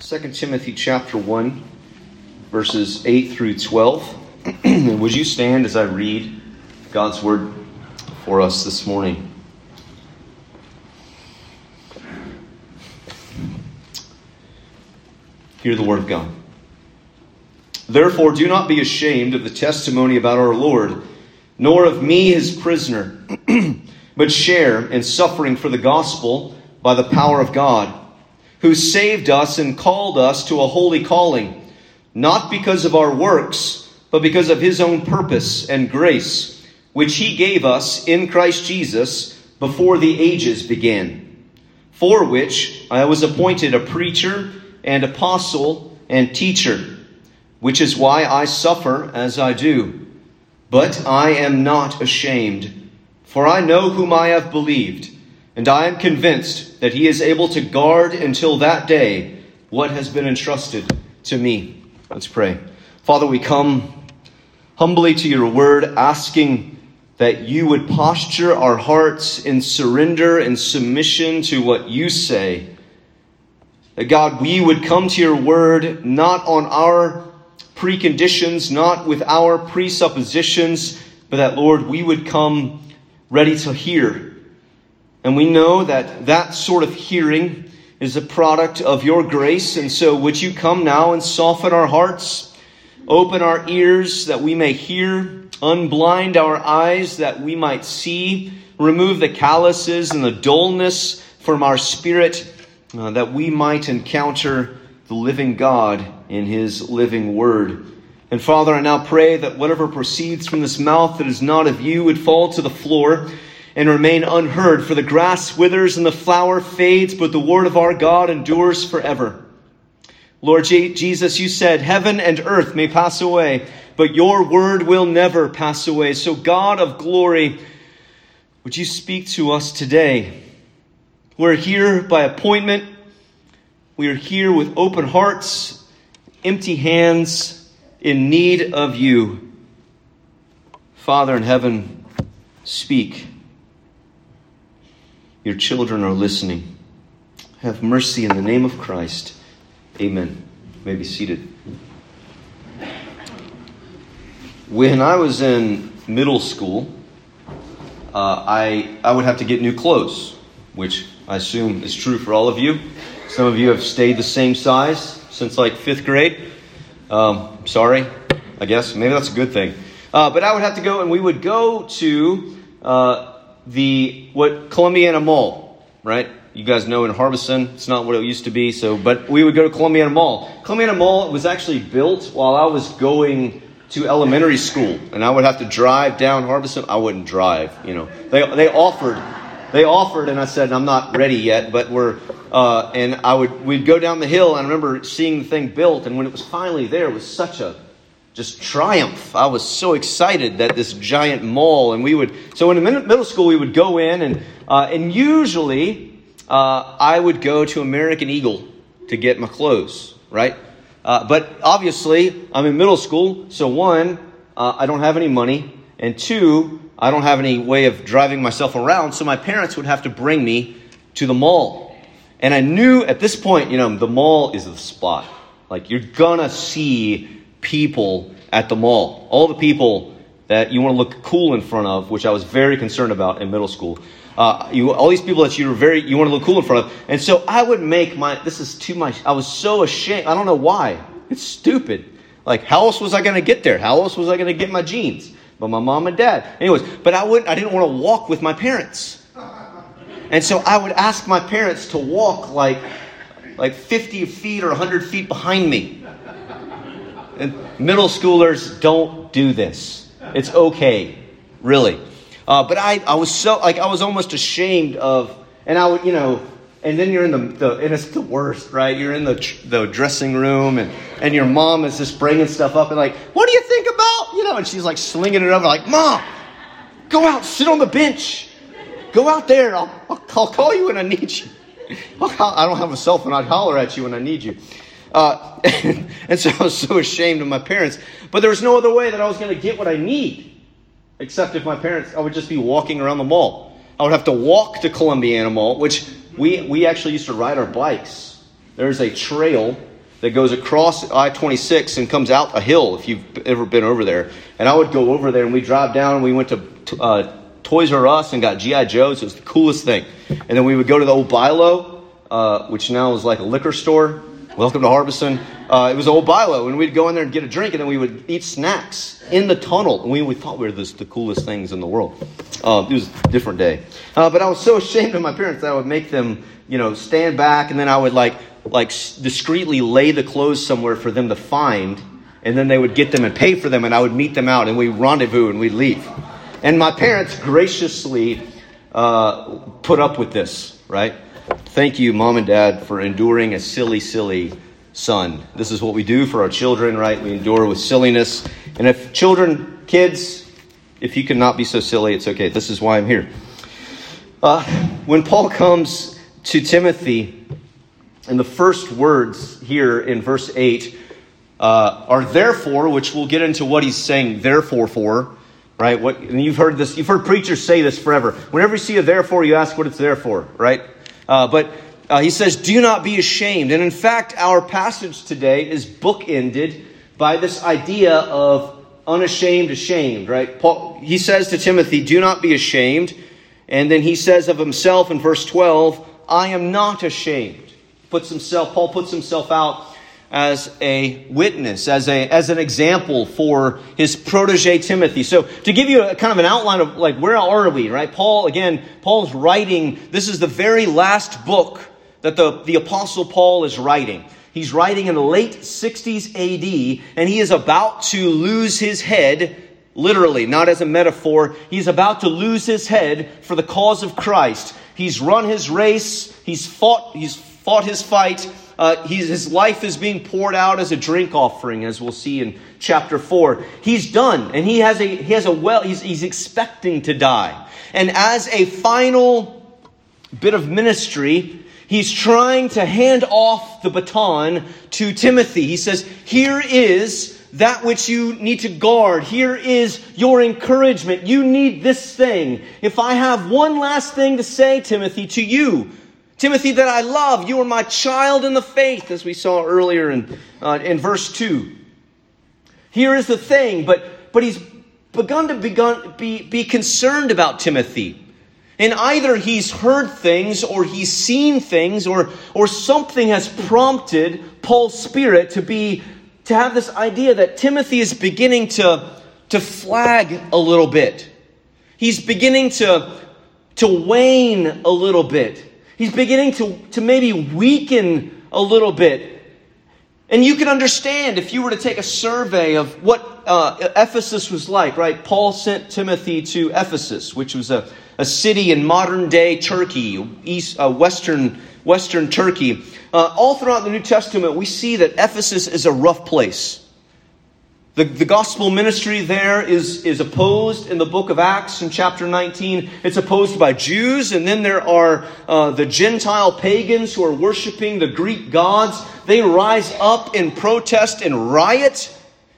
2 Timothy chapter 1, verses 8 through 12. Would you stand as I read God's word for us this morning? Hear the word of God. Therefore, do not be ashamed of the testimony about our Lord, nor of me, his prisoner, but share in suffering for the gospel by the power of God who saved us and called us to a holy calling, not because of our works, but because of his own purpose and grace, which he gave us in Christ Jesus before the ages began, for which I was appointed a preacher and apostle and teacher, which is why I suffer as I do. But I am not ashamed, for I know whom I have believed and I am convinced that he is able to guard until that day what has been entrusted to me. Let's pray. Father, we come humbly to your word, asking that you would posture our hearts in surrender and submission to what you say. That God, we would come to your word not on our preconditions, not with our presuppositions, but that, Lord, we would come ready to hear and we know that that sort of hearing is a product of your grace. And so, would you come now and soften our hearts, open our ears that we may hear, unblind our eyes that we might see, remove the calluses and the dullness from our spirit, uh, that we might encounter the living God in his living word. And Father, I now pray that whatever proceeds from this mouth that is not of you would fall to the floor and remain unheard, for the grass withers and the flower fades, but the word of our God endures forever. Lord Jesus, you said, Heaven and earth may pass away, but your word will never pass away. So, God of glory, would you speak to us today? We're here by appointment. We are here with open hearts, empty hands, in need of you. Father in heaven, speak. Your children are listening. Have mercy in the name of Christ. Amen. You may be seated. When I was in middle school, uh, I, I would have to get new clothes, which I assume is true for all of you. Some of you have stayed the same size since like fifth grade. Um, sorry, I guess. Maybe that's a good thing. Uh, but I would have to go, and we would go to uh, the what Columbiana Mall, right? You guys know in Harbison, it's not what it used to be. So, but we would go to Columbiana Mall. Columbiana Mall was actually built while I was going to elementary school, and I would have to drive down Harbison. I wouldn't drive, you know. They they offered, they offered, and I said I'm not ready yet, but we're. Uh, and I would we'd go down the hill, and I remember seeing the thing built, and when it was finally there, it was such a just triumph. I was so excited that this giant mall, and we would, so in middle school, we would go in, and, uh, and usually uh, I would go to American Eagle to get my clothes, right? Uh, but obviously, I'm in middle school, so one, uh, I don't have any money, and two, I don't have any way of driving myself around, so my parents would have to bring me to the mall. And I knew at this point, you know, the mall is the spot. Like, you're gonna see people at the mall. All the people that you want to look cool in front of, which I was very concerned about in middle school. Uh, you, all these people that you were very, you want to look cool in front of. And so I would make my, this is too much. I was so ashamed. I don't know why. It's stupid. Like, how else was I going to get there? How else was I going to get my jeans? But my mom and dad. Anyways, but I wouldn't, I didn't want to walk with my parents. And so I would ask my parents to walk like, like 50 feet or 100 feet behind me. Middle schoolers don't do this. It's okay, really. Uh, but I, I was so, like, I was almost ashamed of, and I would, you know, and then you're in the, the and it's the worst, right? You're in the, the dressing room, and, and your mom is just bringing stuff up, and like, what do you think about, you know, and she's like slinging it over, like, Mom, go out, sit on the bench. Go out there. I'll, I'll, I'll call you when I need you. I don't have a cell phone. I'd holler at you when I need you. Uh, and so I was so ashamed of my parents. But there was no other way that I was going to get what I need, except if my parents, I would just be walking around the mall. I would have to walk to Columbiana Mall, which we, we actually used to ride our bikes there's a trail that goes across I 26 and comes out a hill if you've ever been over there. And I would go over there and we drive down and we went to uh, Toys R Us and got G.I. Joe's. It was the coolest thing. And then we would go to the old Bilo, uh, which now is like a liquor store. Welcome to Harbison. Uh, it was old Bilo, and we'd go in there and get a drink, and then we would eat snacks in the tunnel. And we, we thought we were this, the coolest things in the world. Uh, it was a different day. Uh, but I was so ashamed of my parents that I would make them, you know, stand back, and then I would like like discreetly lay the clothes somewhere for them to find, and then they would get them and pay for them, and I would meet them out, and we rendezvous and we'd leave. And my parents graciously uh, put up with this, right? Thank you, mom and dad, for enduring a silly, silly son. This is what we do for our children, right? We endure with silliness. And if children, kids, if you cannot be so silly, it's okay. This is why I'm here. Uh, when Paul comes to Timothy, and the first words here in verse 8 uh, are therefore, which we'll get into what he's saying therefore for, right? What, and you've heard this, you've heard preachers say this forever. Whenever you see a therefore, you ask what it's there for, right? Uh, but uh, he says, do not be ashamed. And in fact, our passage today is bookended by this idea of unashamed, ashamed, right? Paul, he says to Timothy, do not be ashamed. And then he says of himself in verse 12, I am not ashamed puts himself, Paul puts himself out as a witness, as, a, as an example for his protege Timothy. So to give you a kind of an outline of like, where are we, right? Paul, again, Paul's writing, this is the very last book that the, the apostle Paul is writing. He's writing in the late 60s AD, and he is about to lose his head literally, not as a metaphor. He's about to lose his head for the cause of Christ. He's run his race. He's fought, he's fought his fight. Uh, his life is being poured out as a drink offering, as we'll see in chapter 4. He's done, and he has a, he has a well, he's, he's expecting to die. And as a final bit of ministry, he's trying to hand off the baton to Timothy. He says, Here is that which you need to guard. Here is your encouragement. You need this thing. If I have one last thing to say, Timothy, to you, Timothy, that I love, you are my child in the faith, as we saw earlier in, uh, in verse 2. Here is the thing, but, but he's begun to begun, be, be concerned about Timothy. And either he's heard things or he's seen things or, or something has prompted Paul's spirit to be to have this idea that Timothy is beginning to, to flag a little bit. He's beginning to, to wane a little bit. He's beginning to, to maybe weaken a little bit. And you can understand if you were to take a survey of what uh, Ephesus was like, right? Paul sent Timothy to Ephesus, which was a, a city in modern day Turkey, east, uh, western, western Turkey. Uh, all throughout the New Testament, we see that Ephesus is a rough place. The, the gospel ministry there is, is opposed in the book of Acts in chapter 19. It's opposed by Jews, and then there are uh, the Gentile pagans who are worshiping the Greek gods. They rise up in protest and riot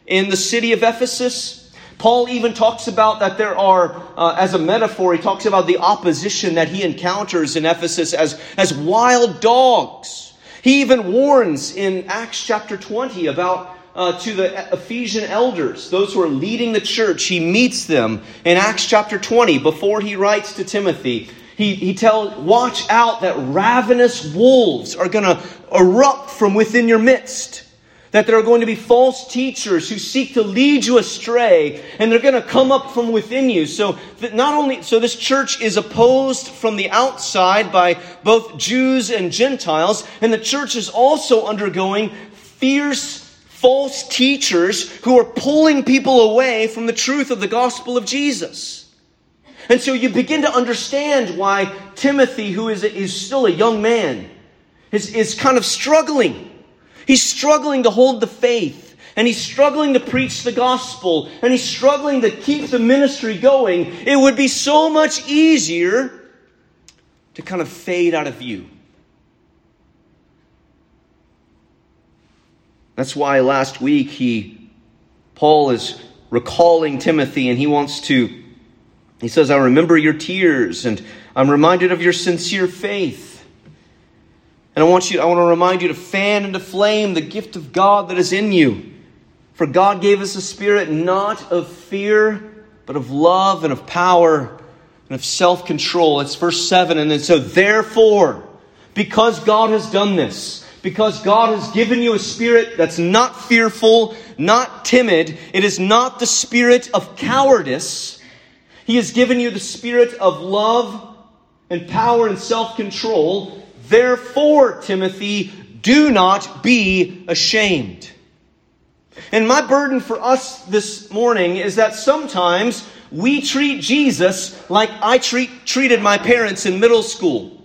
in the city of Ephesus. Paul even talks about that there are, uh, as a metaphor, he talks about the opposition that he encounters in Ephesus as, as wild dogs. He even warns in Acts chapter 20 about uh, to the Ephesian elders, those who are leading the church. He meets them in Acts chapter 20 before he writes to Timothy. He, he tells, watch out that ravenous wolves are going to erupt from within your midst. That there are going to be false teachers who seek to lead you astray, and they're going to come up from within you. So that not only, so this church is opposed from the outside by both Jews and Gentiles, and the church is also undergoing fierce false teachers who are pulling people away from the truth of the gospel of Jesus. And so you begin to understand why Timothy, who is, is still a young man, is, is kind of struggling. He's struggling to hold the faith, and he's struggling to preach the gospel, and he's struggling to keep the ministry going. It would be so much easier to kind of fade out of view. That's why last week he Paul is recalling Timothy and he wants to he says, I remember your tears and I'm reminded of your sincere faith. And I want you, I want to remind you to fan into flame the gift of God that is in you. For God gave us a spirit not of fear, but of love and of power and of self control. It's verse 7. And then so, therefore, because God has done this, because God has given you a spirit that's not fearful, not timid, it is not the spirit of cowardice. He has given you the spirit of love and power and self control. Therefore, Timothy, do not be ashamed. And my burden for us this morning is that sometimes we treat Jesus like I treat, treated my parents in middle school.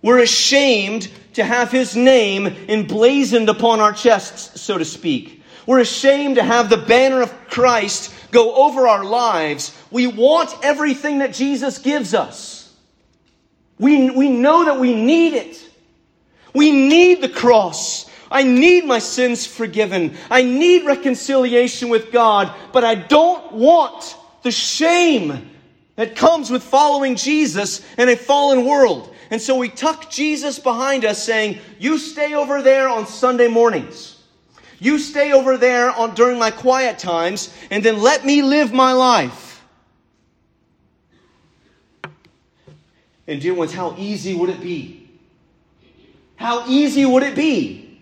We're ashamed to have his name emblazoned upon our chests, so to speak. We're ashamed to have the banner of Christ go over our lives. We want everything that Jesus gives us. We, we know that we need it. We need the cross. I need my sins forgiven. I need reconciliation with God, but I don't want the shame that comes with following Jesus in a fallen world. And so we tuck Jesus behind us saying, you stay over there on Sunday mornings. You stay over there on, during my quiet times, and then let me live my life. And dear ones, how easy would it be? How easy would it be?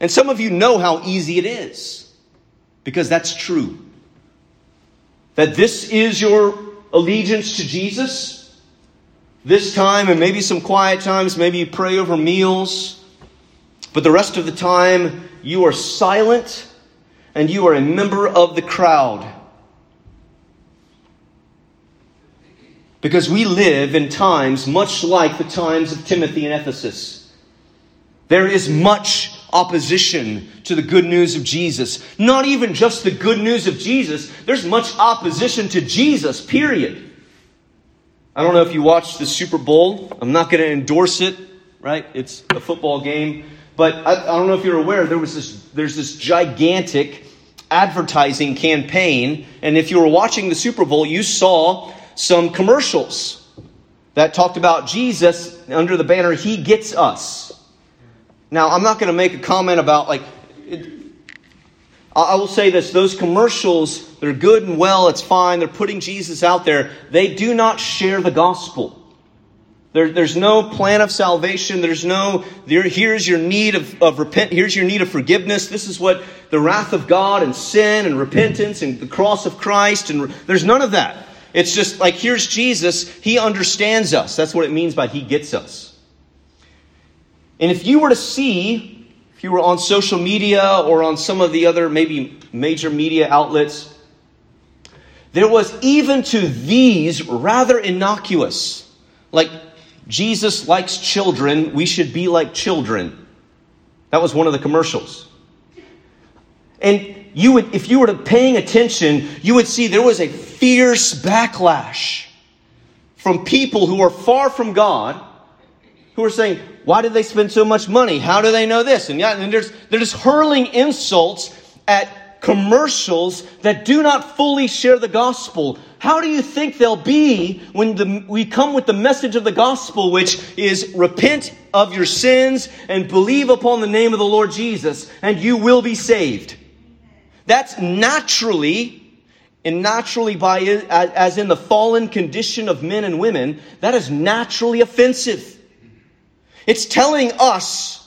And some of you know how easy it is because that's true. That this is your allegiance to Jesus. This time, and maybe some quiet times, maybe you pray over meals, but the rest of the time, you are silent and you are a member of the crowd. Because we live in times much like the times of Timothy and Ephesus. There is much opposition to the good news of Jesus. Not even just the good news of Jesus, there's much opposition to Jesus, period. I don't know if you watched the Super Bowl. I'm not going to endorse it, right? It's a football game. But I, I don't know if you're aware, there was this, there's this gigantic advertising campaign. And if you were watching the Super Bowl, you saw some commercials that talked about Jesus under the banner, He gets us. Now, I'm not going to make a comment about, like, it, I will say this those commercials, they're good and well, it's fine, they're putting Jesus out there. They do not share the gospel. There, there's no plan of salvation. There's no, there, here's your need of, of repent, here's your need of forgiveness. This is what the wrath of God and sin and repentance and the cross of Christ, and there's none of that. It's just like, here's Jesus. He understands us. That's what it means by He gets us. And if you were to see, you were on social media or on some of the other maybe major media outlets, there was even to these rather innocuous, like Jesus likes children, we should be like children. That was one of the commercials. And you would, if you were to paying attention, you would see there was a fierce backlash from people who are far from God, who are saying, why did they spend so much money? How do they know this? And, yeah, and there's, they're just hurling insults at commercials that do not fully share the gospel. How do you think they'll be when the, we come with the message of the gospel, which is repent of your sins and believe upon the name of the Lord Jesus, and you will be saved? That's naturally, and naturally by, as in the fallen condition of men and women, that is naturally offensive. It's telling us,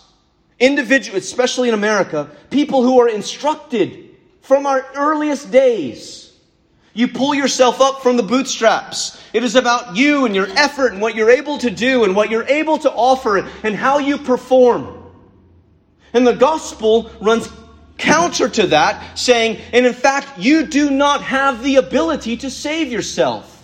individuals, especially in America, people who are instructed from our earliest days. You pull yourself up from the bootstraps. It is about you and your effort and what you're able to do and what you're able to offer and how you perform. And the gospel runs counter to that, saying, and in fact, you do not have the ability to save yourself.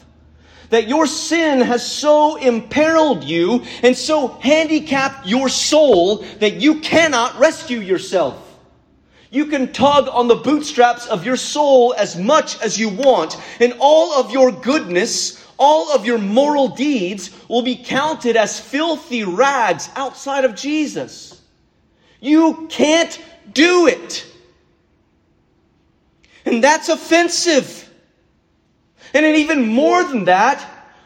That your sin has so imperiled you and so handicapped your soul that you cannot rescue yourself. You can tug on the bootstraps of your soul as much as you want, and all of your goodness, all of your moral deeds will be counted as filthy rags outside of Jesus. You can't do it. And that's offensive. And then even more than that,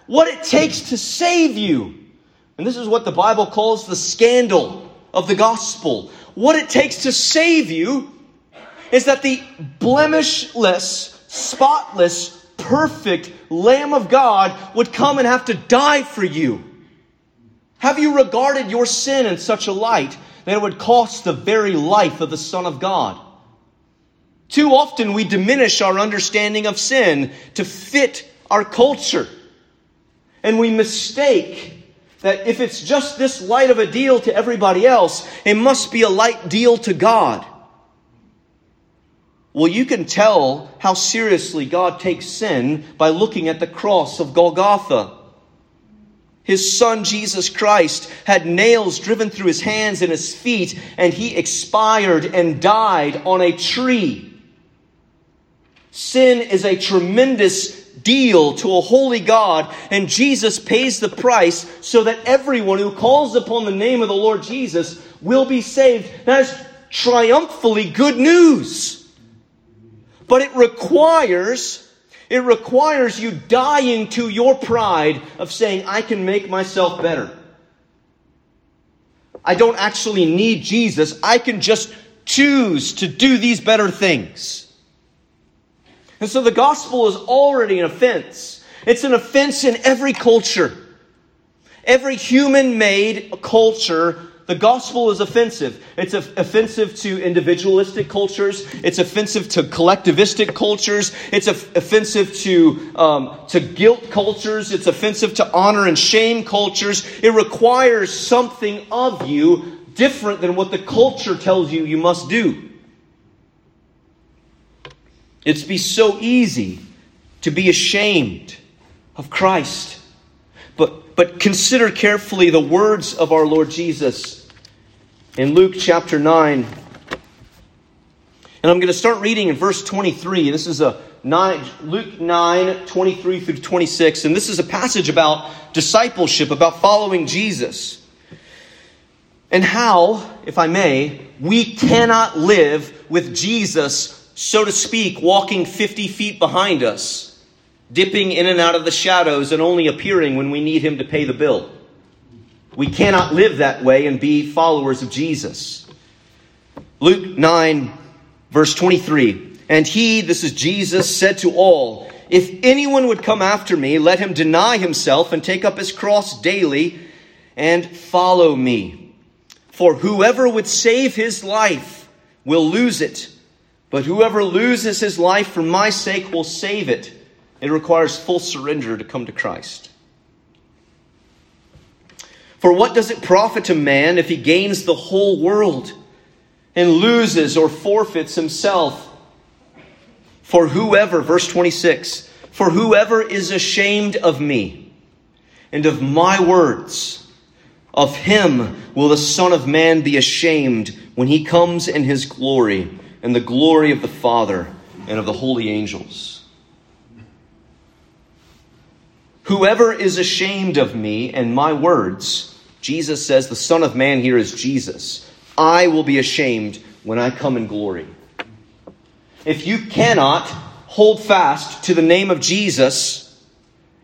what it takes to save you. And this is what the Bible calls the scandal of the gospel. What it takes to save you is that the blemishless, spotless, perfect Lamb of God would come and have to die for you. Have you regarded your sin in such a light that it would cost the very life of the Son of God? Too often we diminish our understanding of sin to fit our culture. And we mistake that if it's just this light of a deal to everybody else, it must be a light deal to God. Well, you can tell how seriously God takes sin by looking at the cross of Golgotha. His son Jesus Christ had nails driven through his hands and his feet, and he expired and died on a tree. Sin is a tremendous deal to a holy God, and Jesus pays the price so that everyone who calls upon the name of the Lord Jesus will be saved. That is triumphantly good news. But it requires it requires you dying to your pride of saying, I can make myself better. I don't actually need Jesus. I can just choose to do these better things. And so the gospel is already an offense. It's an offense in every culture. Every human made culture, the gospel is offensive. It's offensive to individualistic cultures. It's offensive to collectivistic cultures. It's offensive to, um, to guilt cultures. It's offensive to honor and shame cultures. It requires something of you different than what the culture tells you you must do. It'd be so easy to be ashamed of Christ. But, but consider carefully the words of our Lord Jesus in Luke chapter 9. And I'm going to start reading in verse 23. This is a nine, Luke 9, 23 through 26. And this is a passage about discipleship, about following Jesus. And how, if I may, we cannot live with Jesus so to speak, walking 50 feet behind us, dipping in and out of the shadows and only appearing when we need him to pay the bill. We cannot live that way and be followers of Jesus. Luke 9, verse 23. And he, this is Jesus, said to all, If anyone would come after me, let him deny himself and take up his cross daily and follow me. For whoever would save his life will lose it but whoever loses his life for my sake will save it. It requires full surrender to come to Christ. For what does it profit a man if he gains the whole world and loses or forfeits himself? For whoever, verse 26, for whoever is ashamed of me and of my words, of him will the Son of Man be ashamed when he comes in his glory and the glory of the Father and of the holy angels. Whoever is ashamed of me and my words, Jesus says, the Son of Man here is Jesus. I will be ashamed when I come in glory. If you cannot hold fast to the name of Jesus,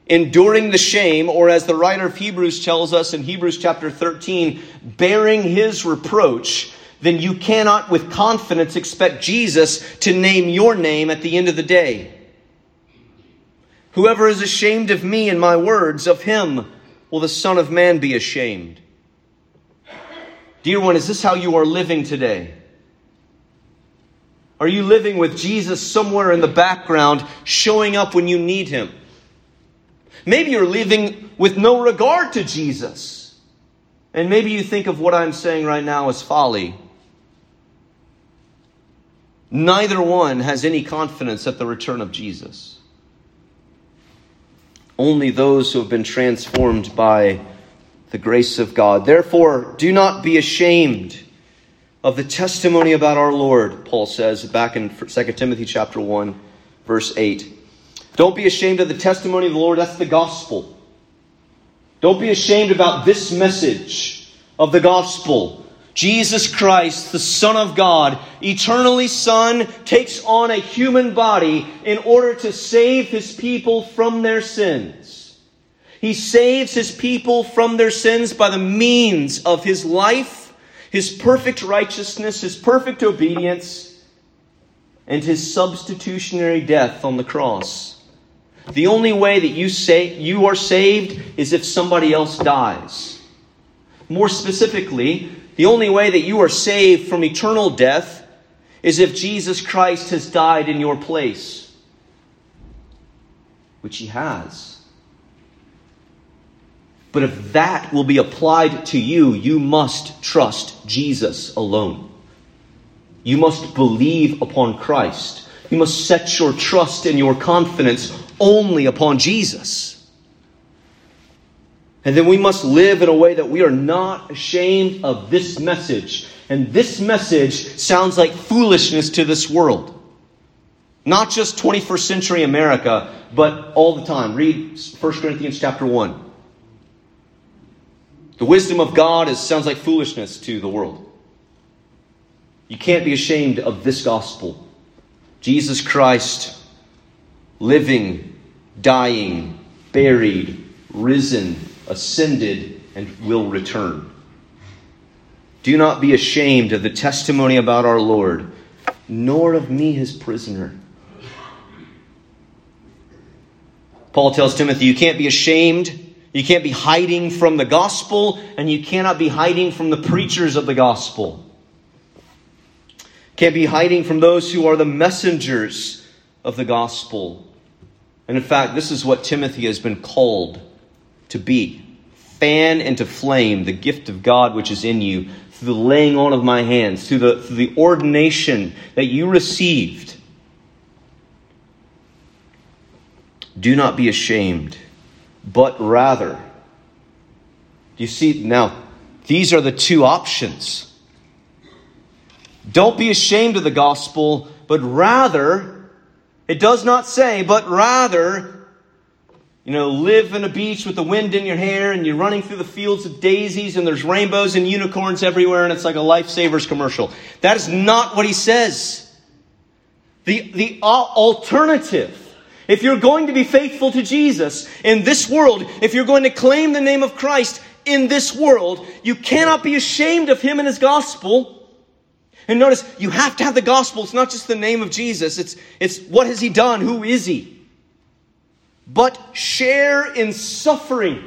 enduring the shame, or as the writer of Hebrews tells us in Hebrews chapter 13, bearing his reproach, then you cannot with confidence expect Jesus to name your name at the end of the day. Whoever is ashamed of me and my words, of him will the Son of Man be ashamed. Dear one, is this how you are living today? Are you living with Jesus somewhere in the background, showing up when you need him? Maybe you're living with no regard to Jesus. And maybe you think of what I'm saying right now as folly. Neither one has any confidence at the return of Jesus. Only those who have been transformed by the grace of God. Therefore, do not be ashamed of the testimony about our Lord, Paul says back in 2 Timothy chapter 1, verse 8. Don't be ashamed of the testimony of the Lord, that's the gospel. Don't be ashamed about this message of the gospel Jesus Christ, the Son of God, eternally Son, takes on a human body in order to save his people from their sins. He saves his people from their sins by the means of his life, his perfect righteousness, his perfect obedience, and his substitutionary death on the cross. The only way that you say you are saved is if somebody else dies. More specifically, the only way that you are saved from eternal death is if Jesus Christ has died in your place, which he has. But if that will be applied to you, you must trust Jesus alone. You must believe upon Christ. You must set your trust and your confidence only upon Jesus. And then we must live in a way that we are not ashamed of this message. And this message sounds like foolishness to this world. Not just 21st century America, but all the time. Read 1 Corinthians chapter 1. The wisdom of God is, sounds like foolishness to the world. You can't be ashamed of this gospel. Jesus Christ, living, dying, buried, risen, ascended, and will return. Do not be ashamed of the testimony about our Lord, nor of me, his prisoner. Paul tells Timothy, You can't be ashamed. You can't be hiding from the gospel, and you cannot be hiding from the preachers of the gospel. Can't be hiding from those who are the messengers of the gospel. And in fact, this is what Timothy has been called to be fan into flame the gift of God which is in you through the laying on of my hands, through the, through the ordination that you received. Do not be ashamed, but rather. You see? Now, these are the two options. Don't be ashamed of the gospel, but rather, it does not say, but rather, you know, live in a beach with the wind in your hair and you're running through the fields of daisies and there's rainbows and unicorns everywhere and it's like a lifesavers commercial. That is not what he says. The, the alternative, if you're going to be faithful to Jesus in this world, if you're going to claim the name of Christ in this world, you cannot be ashamed of him and his gospel. And notice, you have to have the gospel. It's not just the name of Jesus. It's, it's what has he done? Who is he? But share in suffering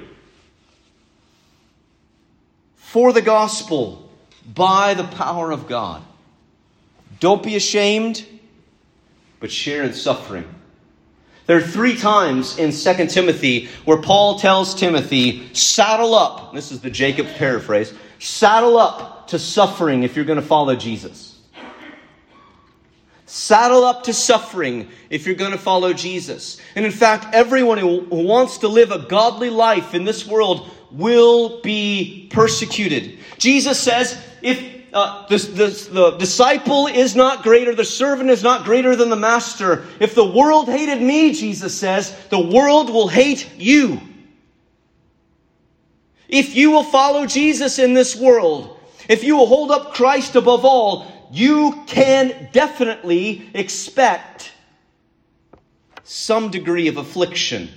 for the gospel by the power of God. Don't be ashamed, but share in suffering. There are three times in 2 Timothy where Paul tells Timothy, saddle up. This is the Jacob paraphrase. Saddle up to suffering if you're going to follow Jesus. Saddle up to suffering if you're going to follow Jesus. And in fact, everyone who wants to live a godly life in this world will be persecuted. Jesus says, if uh, the, the, the disciple is not greater, the servant is not greater than the master. If the world hated me, Jesus says, the world will hate you. If you will follow Jesus in this world, if you will hold up Christ above all, you can definitely expect some degree of affliction,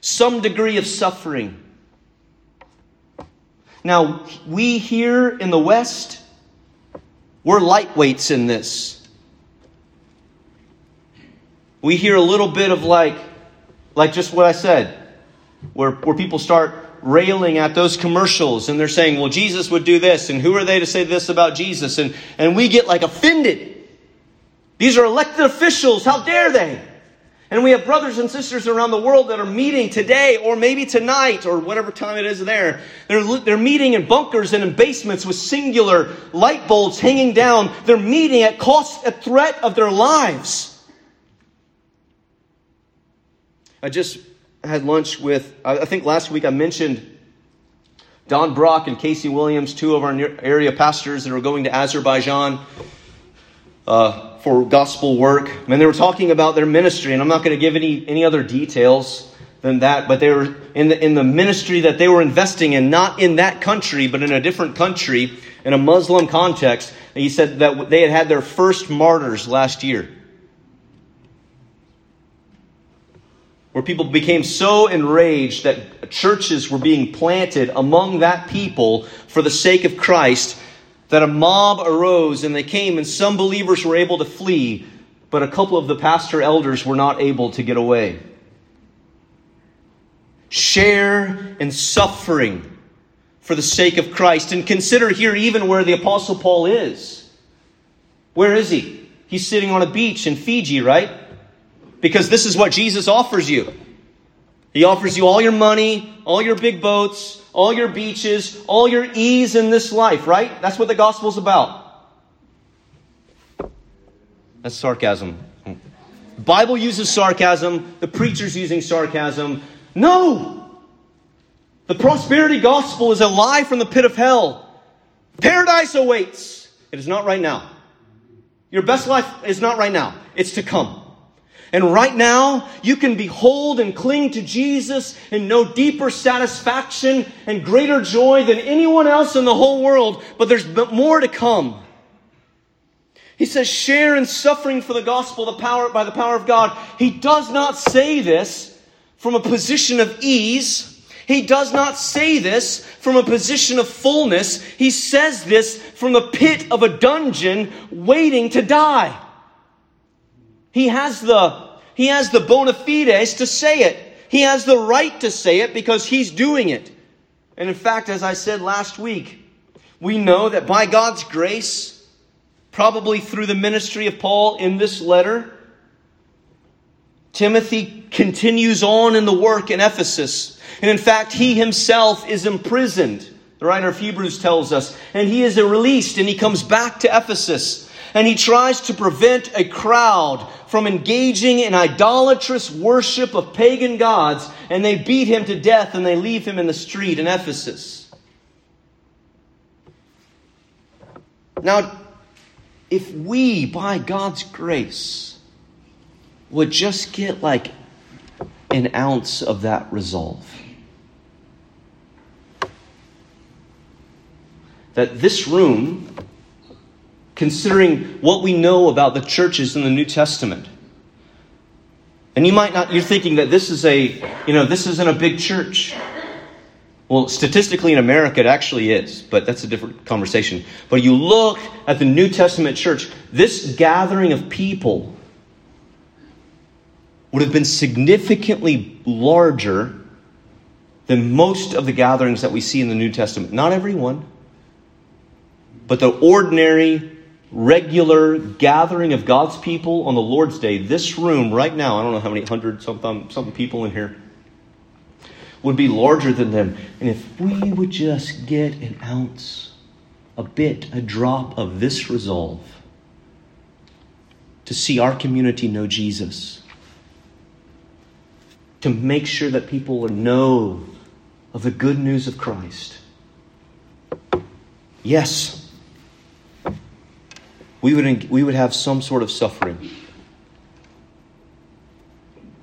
some degree of suffering. Now, we here in the West, we're lightweights in this. We hear a little bit of like, like just what I said, where, where people start railing at those commercials and they're saying, well, Jesus would do this, and who are they to say this about Jesus? And, and we get like offended. These are elected officials. How dare they? And we have brothers and sisters around the world that are meeting today or maybe tonight or whatever time it is there. They're, they're meeting in bunkers and in basements with singular light bulbs hanging down. They're meeting at cost, at threat of their lives. I just had lunch with, I think last week I mentioned Don Brock and Casey Williams, two of our area pastors that are going to Azerbaijan uh, for gospel work. And they were talking about their ministry, and I'm not going to give any, any other details than that, but they were in the, in the ministry that they were investing in, not in that country, but in a different country, in a Muslim context. And he said that they had had their first martyrs last year. Where people became so enraged that churches were being planted among that people for the sake of Christ that a mob arose and they came, and some believers were able to flee, but a couple of the pastor elders were not able to get away. Share in suffering for the sake of Christ. And consider here even where the Apostle Paul is. Where is he? He's sitting on a beach in Fiji, right? Because this is what Jesus offers you. He offers you all your money, all your big boats, all your beaches, all your ease in this life, right? That's what the gospel's about. That's sarcasm. The Bible uses sarcasm, the preacher's using sarcasm. No! The prosperity gospel is a lie from the pit of hell. Paradise awaits. It is not right now. Your best life is not right now. It's to come. And right now, you can behold and cling to Jesus and know deeper satisfaction and greater joy than anyone else in the whole world. But there's more to come. He says, share in suffering for the gospel the power, by the power of God. He does not say this from a position of ease. He does not say this from a position of fullness. He says this from the pit of a dungeon waiting to die. He has the, he has the bona fides to say it. He has the right to say it because he's doing it. And in fact, as I said last week, we know that by God's grace, probably through the ministry of Paul in this letter, Timothy continues on in the work in Ephesus. And in fact, he himself is imprisoned. The writer of Hebrews tells us. And he is released and he comes back to Ephesus and he tries to prevent a crowd from engaging in idolatrous worship of pagan gods, and they beat him to death and they leave him in the street in Ephesus. Now, if we, by God's grace, would just get like an ounce of that resolve, that this room considering what we know about the churches in the New Testament. And you might not, you're thinking that this is a, you know, this isn't a big church. Well, statistically in America, it actually is, but that's a different conversation. But you look at the New Testament church, this gathering of people would have been significantly larger than most of the gatherings that we see in the New Testament. Not everyone, but the ordinary regular gathering of God's people on the Lord's Day, this room right now, I don't know how many hundred something, something people in here, would be larger than them. And if we would just get an ounce, a bit, a drop of this resolve to see our community know Jesus, to make sure that people know of the good news of Christ. Yes, we would, we would have some sort of suffering.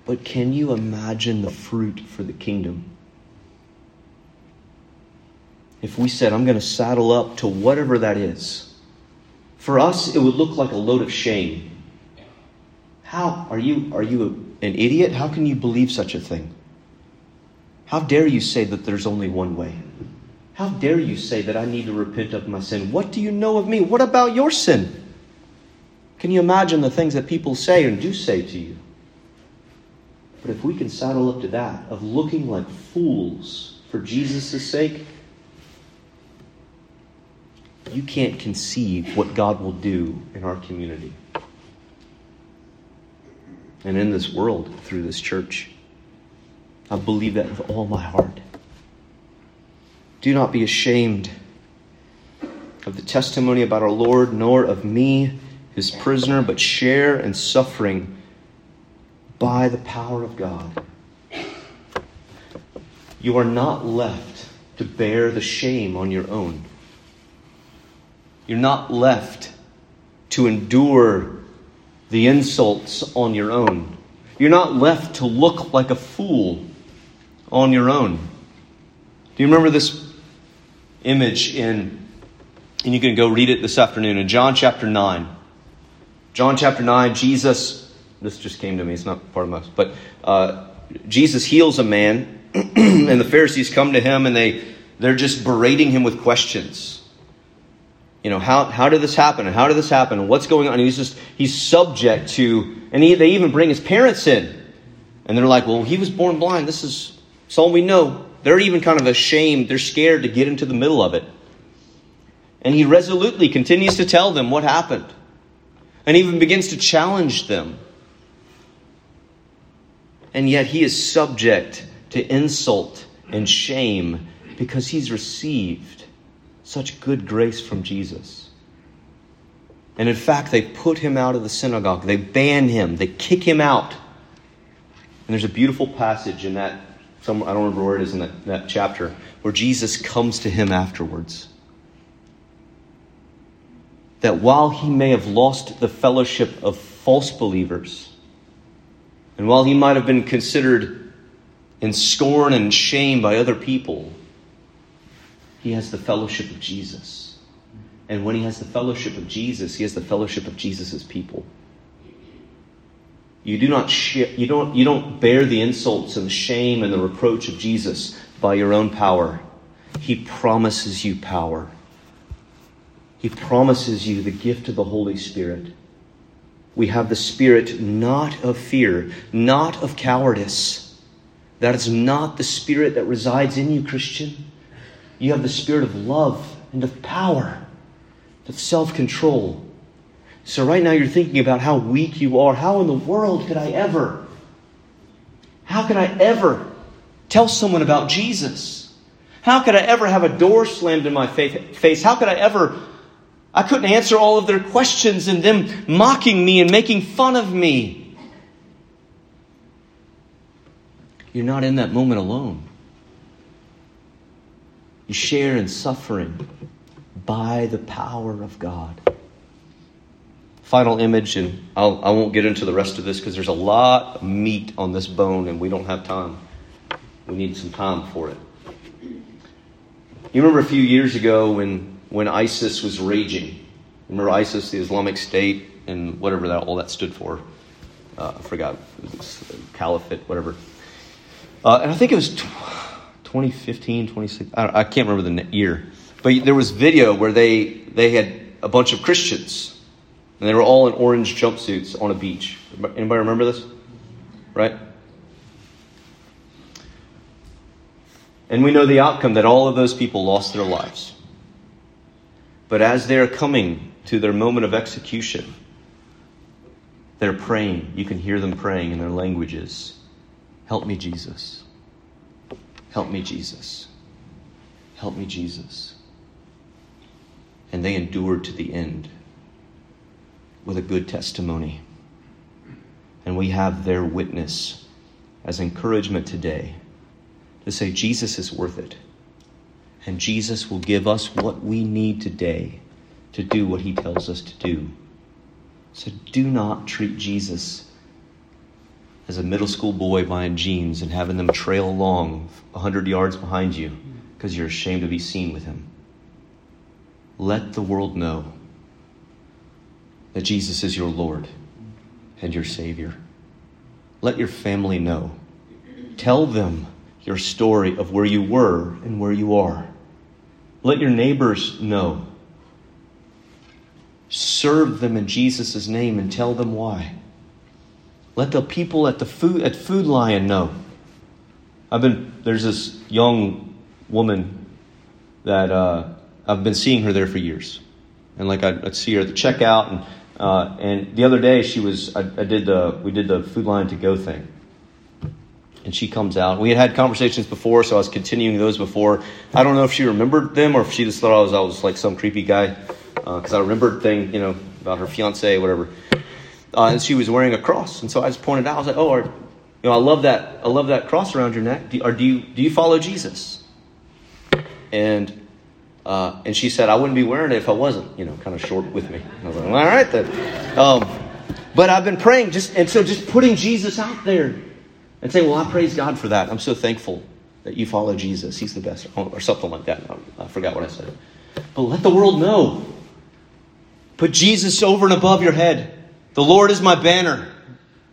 But can you imagine the fruit for the kingdom? If we said, I'm going to saddle up to whatever that is, for us, it would look like a load of shame. How are you? Are you an idiot? How can you believe such a thing? How dare you say that there's only one way? How dare you say that I need to repent of my sin? What do you know of me? What about your sin? Can you imagine the things that people say and do say to you? But if we can saddle up to that, of looking like fools for Jesus' sake, you can't conceive what God will do in our community and in this world through this church. I believe that with all my heart. Do not be ashamed of the testimony about our Lord, nor of me his prisoner, but share in suffering by the power of God. You are not left to bear the shame on your own. You're not left to endure the insults on your own. You're not left to look like a fool on your own. Do you remember this image in, and you can go read it this afternoon, in John chapter 9. John chapter 9, Jesus, this just came to me, it's not part of my, but uh, Jesus heals a man, and the Pharisees come to him and they, they're just berating him with questions. You know, how, how did this happen? And how did this happen? And what's going on? And he's just, he's subject to, and he, they even bring his parents in. And they're like, well, he was born blind. This is, it's all we know. They're even kind of ashamed. They're scared to get into the middle of it. And he resolutely continues to tell them what happened and even begins to challenge them. And yet he is subject to insult and shame because he's received such good grace from Jesus. And in fact, they put him out of the synagogue. They ban him. They kick him out. And there's a beautiful passage in that, some, I don't remember where it is in that, that chapter, where Jesus comes to him afterwards that while he may have lost the fellowship of false believers, and while he might have been considered in scorn and shame by other people, he has the fellowship of Jesus. And when he has the fellowship of Jesus, he has the fellowship of Jesus' people. You do not you don't you don't bear the insults and the shame and the reproach of Jesus by your own power. He promises you power. He promises you the gift of the Holy Spirit. We have the spirit not of fear, not of cowardice. That is not the spirit that resides in you, Christian. You have the spirit of love and of power, of self control. So, right now, you're thinking about how weak you are. How in the world could I ever? How could I ever tell someone about Jesus? How could I ever have a door slammed in my face? How could I ever I couldn't answer all of their questions and them mocking me and making fun of me. You're not in that moment alone. You share in suffering by the power of God. Final image, and I'll, I will not get into the rest of this because there's a lot of meat on this bone and we don't have time. We need some time for it. You remember a few years ago when when ISIS was raging. Remember ISIS, the Islamic State, and whatever that all that stood for. Uh, I forgot. Caliphate, whatever. Uh, and I think it was 2015, 2016. I, I, can't remember the year. But there was video where they, they had a bunch of Christians. And they were all in orange jumpsuits on a beach. Anybody remember this? Right? And we know the outcome that all of those people lost their lives. But as they're coming to their moment of execution, they're praying. You can hear them praying in their languages Help me, Jesus. Help me, Jesus. Help me, Jesus. And they endured to the end with a good testimony. And we have their witness as encouragement today to say, Jesus is worth it. And Jesus will give us what we need today to do what he tells us to do. So do not treat Jesus as a middle school boy buying jeans and having them trail along 100 yards behind you because you're ashamed to be seen with him. Let the world know that Jesus is your Lord and your Savior. Let your family know. Tell them your story of where you were and where you are. Let your neighbors know. Serve them in Jesus' name and tell them why. Let the people at the food at Food Lion know. I've been there's this young woman that uh, I've been seeing her there for years, and like I'd, I'd see her at the checkout, and uh, and the other day she was I, I did the we did the Food Lion to go thing, and she comes out. We had had conversations before, so I was continuing those before. I don't know if she remembered them or if she just thought I was I was like some creepy guy because uh, I remembered thing you know about her fiance whatever. Uh, and she was wearing a cross, and so I just pointed out. I was like, "Oh, you know, I love that. I love that cross around your neck. Do, or do you do you follow Jesus?" And uh, and she said, "I wouldn't be wearing it if I wasn't." You know, kind of short with me. I was like, "All right then." Um, but I've been praying just and so just putting Jesus out there and say, Well, I praise God for that. I'm so thankful that you follow Jesus. He's the best, or something like that. Um, I forgot what I said. But let the world know. Put Jesus over and above your head. The Lord is my banner,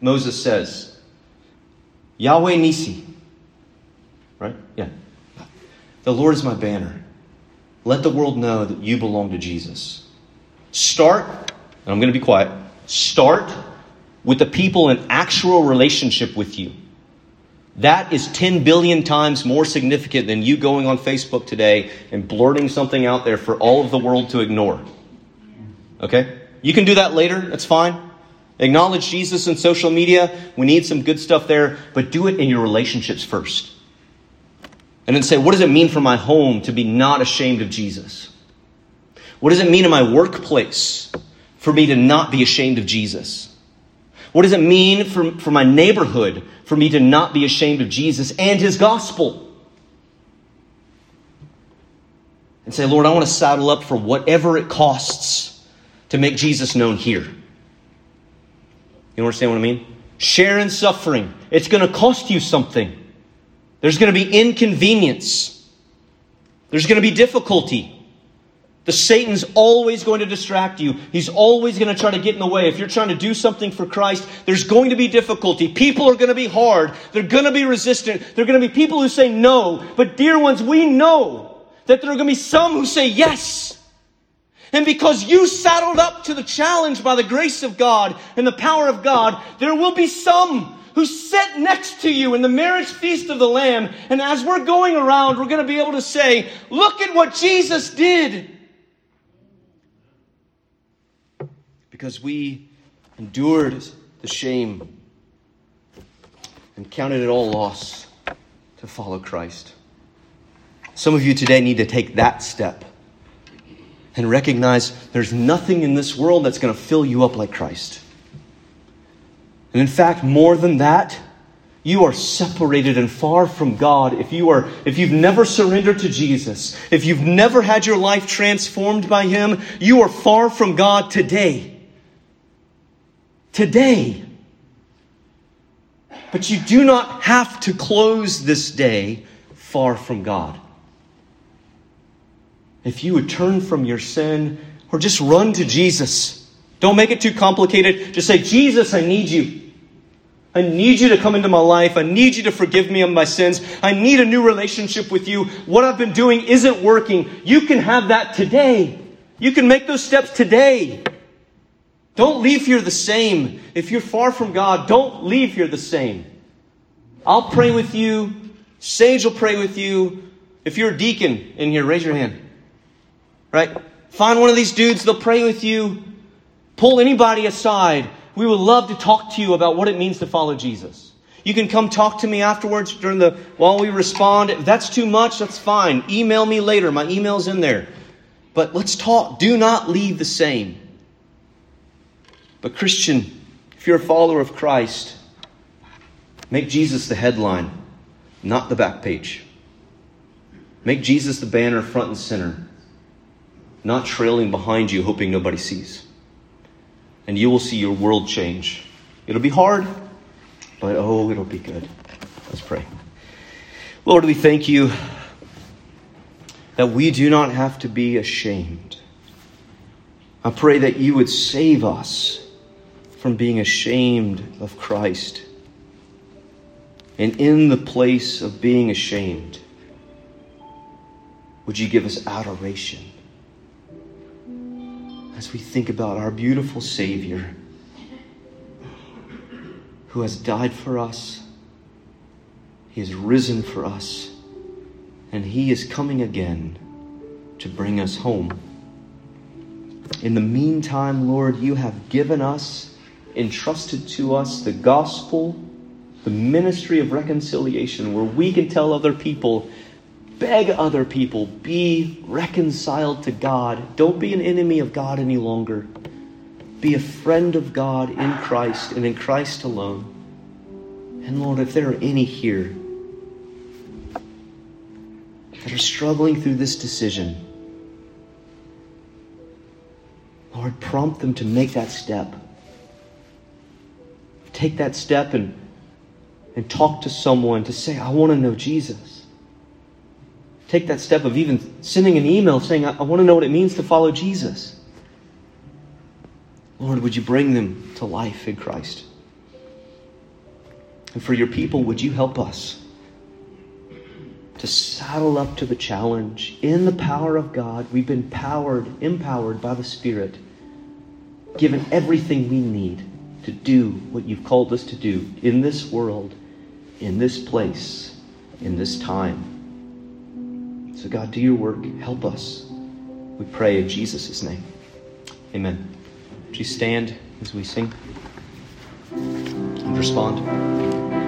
Moses says. Yahweh Nissi. Right? Yeah. The Lord is my banner. Let the world know that you belong to Jesus. Start, and I'm going to be quiet, start with the people in actual relationship with you. That is 10 billion times more significant than you going on Facebook today and blurting something out there for all of the world to ignore. Okay? You can do that later, that's fine. Acknowledge Jesus in social media. We need some good stuff there, but do it in your relationships first. And then say, what does it mean for my home to be not ashamed of Jesus? What does it mean in my workplace for me to not be ashamed of Jesus? What does it mean for, for my neighborhood for me to not be ashamed of Jesus and his gospel? And say, Lord, I want to saddle up for whatever it costs to make Jesus known here. You understand what I mean? Share in suffering. It's going to cost you something. There's going to be inconvenience. There's going to be difficulty. The Satan's always going to distract you. He's always going to try to get in the way. If you're trying to do something for Christ, there's going to be difficulty. People are going to be hard. They're going to be resistant. There are going to be people who say no. But dear ones, we know that there are going to be some who say yes. And because you saddled up to the challenge by the grace of God and the power of God, there will be some who sit next to you in the marriage feast of the Lamb. And as we're going around, we're going to be able to say, look at what Jesus did. Because we endured the shame and counted it all loss to follow Christ. Some of you today need to take that step and recognize there's nothing in this world that's going to fill you up like Christ. And in fact, more than that, you are separated and far from God if you are if you've never surrendered to Jesus, if you've never had your life transformed by him, you are far from God today. Today. But you do not have to close this day far from God if you would turn from your sin or just run to Jesus. Don't make it too complicated. Just say, Jesus, I need you. I need you to come into my life. I need you to forgive me of my sins. I need a new relationship with you. What I've been doing isn't working. You can have that today. You can make those steps today. Don't leave here the same. If you're far from God, don't leave here the same. I'll pray with you. Sage will pray with you. If you're a deacon in here, raise your hand right? Find one of these dudes, they'll pray with you. Pull anybody aside. We would love to talk to you about what it means to follow Jesus. You can come talk to me afterwards during the while we respond. If that's too much, that's fine. Email me later. My email's in there. But let's talk. Do not leave the same. But Christian, if you're a follower of Christ, make Jesus the headline, not the back page. Make Jesus the banner front and center not trailing behind you, hoping nobody sees. And you will see your world change. It'll be hard, but oh, it'll be good. Let's pray. Lord, we thank you that we do not have to be ashamed. I pray that you would save us from being ashamed of Christ. And in the place of being ashamed, would you give us adoration? as we think about our beautiful Savior who has died for us, He has risen for us, and He is coming again to bring us home. In the meantime, Lord, you have given us, entrusted to us the gospel, the ministry of reconciliation, where we can tell other people beg other people, be reconciled to God. Don't be an enemy of God any longer. Be a friend of God in Christ and in Christ alone. And Lord, if there are any here that are struggling through this decision, Lord, prompt them to make that step. Take that step and, and talk to someone to say, I want to know Jesus take that step of even sending an email saying, I, I want to know what it means to follow Jesus. Lord, would you bring them to life in Christ? And for your people, would you help us to saddle up to the challenge in the power of God? We've been powered, empowered by the Spirit, given everything we need to do what you've called us to do in this world, in this place, in this time. So, God, do your work. Help us. We pray in Jesus' name. Amen. Would you stand as we sing and respond?